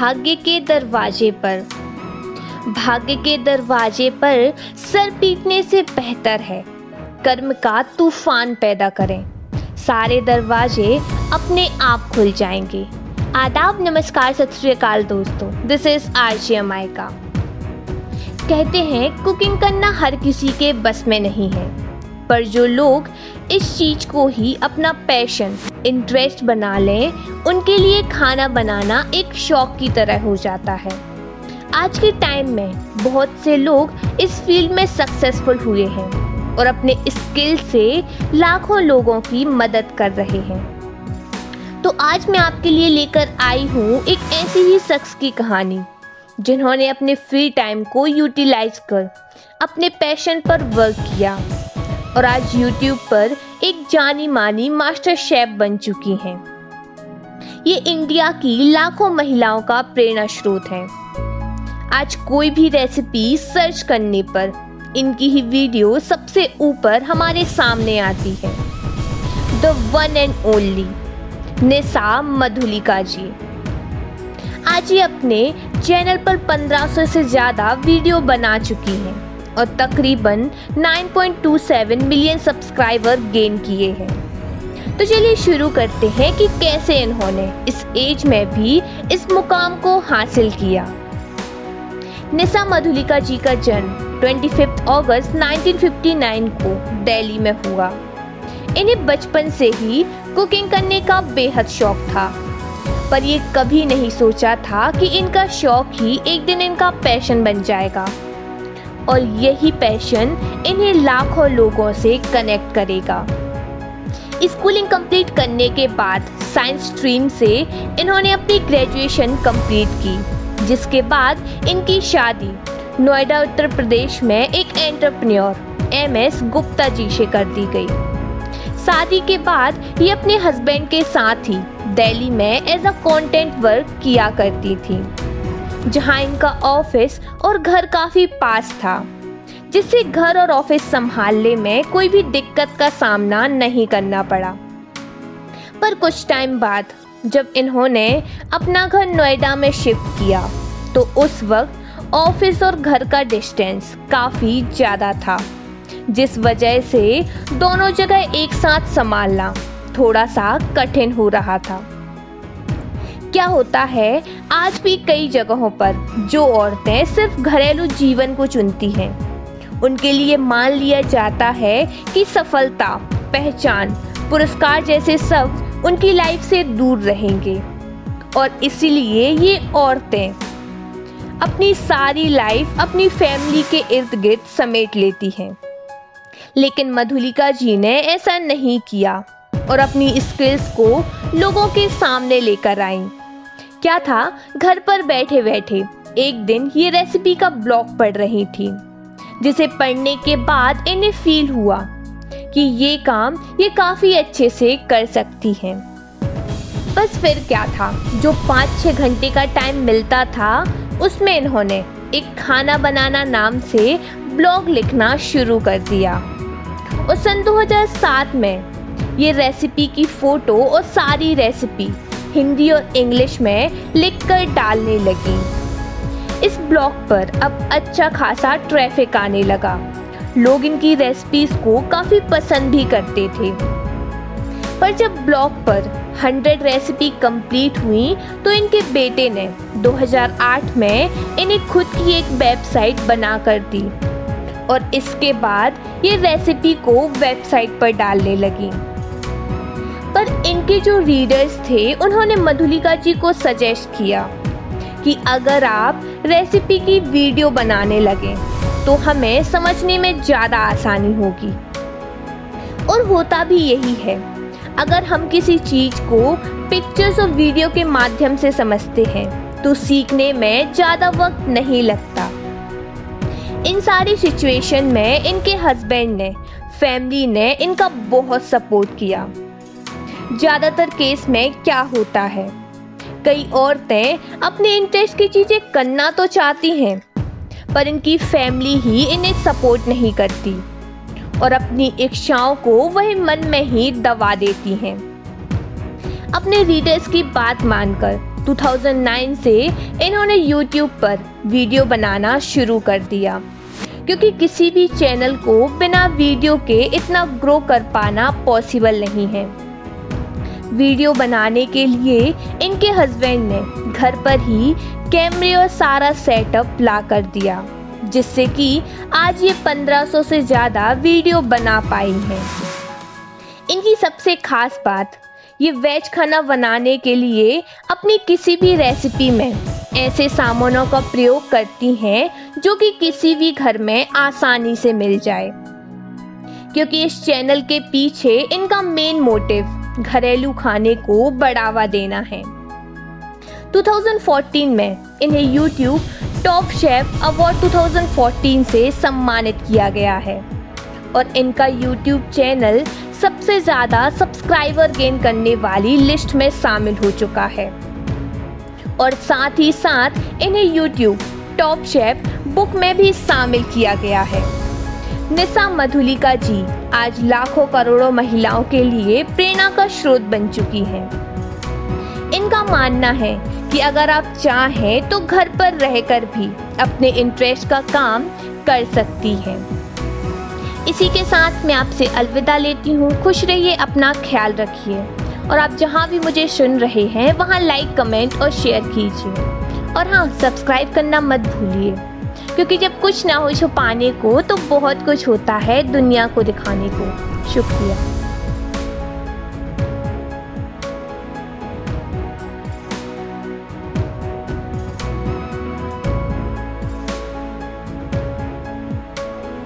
भाग्य के दरवाजे पर। भाग्य के दरवाजे पर सर पीटने से बेहतर है। कर्म का तूफ़ान पैदा करें। सारे दरवाजे अपने आप खुल जाएँगे। आदाब, नमस्कार, सत श्रीकाल दोस्तों। दिस इज़ आरजे का। कहते हैं, कुकिंग करना हर किसी के बस में नहीं है। पर जो लोग इस चीज़ को ही अपना पैशन इंटरेस्ट बना लें। उनके लिए खाना बनाना एक शौक की तरह हो जाता है। आज के टाइम में बहुत से लोग इस फ़ील्ड में सक्सेसफुल हुए हैं और अपने स्किल से लाखों लोगों की मदद कर रहे हैं। तो आज मैं आपके लिए लेकर आई हूँ एक ऐसी ही शख्स की कहानी, जिन्होंने अपने फ्री टाइम को यूटिलाइज कर, अपने पैशन पर वर्क किया। और आज YouTube पर एक जानी मानी मास्टर शेफ बन चुकी हैं। ये इंडिया की लाखों महिलाओं का प्रेरणा स्रोत है। आज कोई भी रेसिपी सर्च करने पर इनकी ही वीडियो सबसे ऊपर हमारे सामने आती है। The one and only Nisha Madhulika ji. आज ये अपने चैनल पर 1500 से ज़्यादा वीडियो बना चुकी हैं। और तकरीबन 9.27 मिलियन सब्सक्राइबर गेन किए हैं। तो चलिए शुरू करते हैं कि कैसे इन्होंने इस एज में भी इस मुकाम को हासिल किया। निशा मधुलिका जी का जन्म 25 अगस्त 1959 को दिल्ली में हुआ। इन्हें बचपन से ही कुकिंग करने का बेहद शौक था। पर ये कभी नहीं सोचा था कि इनका शौक ही एक दिन इनका पैशन बन जाएगा। और यही पैशन इन्हें लाखों लोगों से कनेक्ट करेगा। स्कूलिंग कंप्लीट करने के बाद साइंस स्ट्रीम से इन्होंने अपनी ग्रेजुएशन कंप्लीट की, जिसके बाद इनकी शादी। नोएडा, उत्तर प्रदेश में एक entrepreneur M S Gupta ji से कर दी गई। शादी के बाद ये अपने हस्बैंड के साथ ही दिल्ली में एज अ कंटेंट वर्क किया करती थी। जहाँ इनका ऑफ़िस और घर काफ़ी पास था जिससे घर और ऑफ़िस संभालने में कोई भी दिक्कत का सामना नहीं करना पड़ा। पर कुछ टाइम बाद, जब इन्होंने अपना घर नोएडा में शिफ्ट किया तो उस वक्त ऑफ़िस और घर का डिस्टेंस काफ़ी ज़्यादा था, जिस वजह से दोनों जगह एक साथ संभालना थोड़ा सा कठिन हो रहा था। क्या होता है? आज भी कई जगहों पर जो औरतें सिर्फ़ घरेलू जीवन को चुनती हैं। उनके लिए मान लिया जाता है कि सफलता, पहचान, पुरस्कार जैसे सब उनकी लाइफ से दूर रहेंगे। और इसीलिए ये औरतें अपनी सारी लाइफ अपनी फैमिली के इर्द गिर्द समेट लेती हैं। लेकिन मधुलिका जी ने ऐसा नहीं किया और अपनी स्किल्स को लोगों के सामने लेकर आई। क्या था? घर पर बैठे बैठे एक दिन ये रेसिपी का ब्लॉग पढ़ रही थी, जिसे पढ़ने के बाद इन्हें फील हुआ कि ये काम ये काफ़ी अच्छे से कर सकती हैं। बस फिर क्या था? जो पाँच छः घंटे का टाइम मिलता था, उसमें इन्होंने एक खाना बनाना नाम से ब्लॉग लिखना शुरू कर दिया। और सन 2007 में ये रेसिपी की फ़ोटो और सारी रेसिपी हिंदी और इंग्लिश में लिखकर डालने लगी। इस ब्लॉग पर अब अच्छा खासा ट्रैफ़िक आने लगा। लोग इनकी रेसिपीज़ को काफ़ी पसंद भी करते थे। पर जब ब्लॉग पर 100 रेसिपी कंप्लीट हुई तो इनके बेटे ने 2008 में इन्हें खुद की एक वेबसाइट बना कर दी। और इसके बाद ये रेसिपी को वेबसाइट पर डालने लगी। इनके जो रीडर्स थे, उन्होंने मधुलिका जी को सजेस्ट किया कि अगर आप रेसिपी की वीडियो बनाने लगे तो हमें समझने में ज़्यादा आसानी होगी। और होता भी यही है, अगर हम किसी चीज़ को पिक्चर्स और वीडियो के माध्यम से समझते हैं तो सीखने में ज़्यादा वक्त नहीं लगता। इन सारी सिचुएशन में इनके हस्बैंड ने फैमिली ने इनका बहुत सपोर्ट किया। ज़्यादातर केस में क्या होता है? कई औरतें अपने इंटरेस्ट की चीज़ें करना तो चाहती हैं, पर इनकी फैमिली ही इन्हें सपोर्ट नहीं करती और अपनी इच्छाओं को वही मन में ही दबा देती हैं। अपने रीडर्स की बात मानकर 2009 से इन्होंने YouTube पर वीडियो बनाना शुरू कर दिया, क्योंकि किसी भी चैनल को बिना वीडियो के इतना ग्रो कर पाना पॉसिबल नहीं है। वीडियो बनाने के लिए इनके हस्बैंड ने घर पर ही कैमरे और सारा सेटअप ला कर दिया, जिससे कि आज ये 1500 से ज़्यादा वीडियो बना पाई हैं। इनकी सबसे खास बात, ये वेज खाना बनाने के लिए अपनी किसी भी रेसिपी में ऐसे सामानों का प्रयोग करती हैं, जो कि किसी भी घर में आसानी से मिल जाए। क्योंकि इस चैनल के पीछे इनका मेन मोटिव घरेलू खाने को बढ़ावा देना है। 2014 में इन्हें YouTube टॉप शेफ अवार्ड 2014 से सम्मानित किया गया है और इनका YouTube चैनल सबसे ज़्यादा सब्सक्राइबर गेन करने वाली लिस्ट में शामिल हो चुका है। और साथ ही साथ इन्हें YouTube टॉप शेफ बुक में भी शामिल किया गया है। निशा मधुलिका जी, आज लाखों करोड़ों महिलाओं के लिए प्रेरणा का स्रोत बन चुकी हैं। इनका मानना है कि अगर आप चाहें तो घर पर रहकर भी अपने इंटरेस्ट का काम कर सकती हैं। इसी के साथ मैं आपसे अलविदा लेती हूँ। खुश रहिए, अपना ख्याल रखिए। और आप जहाँ भी मुझे सुन रहे हैं, वहाँ लाइक कमेंट और शेयर कीजिए। और हाँ सब्सक्राइब करना मत भूलिए। क्योंकि जब कुछ ना हो छुपाने को तो बहुत कुछ होता है दुनिया को दिखाने को। शुक्रिया।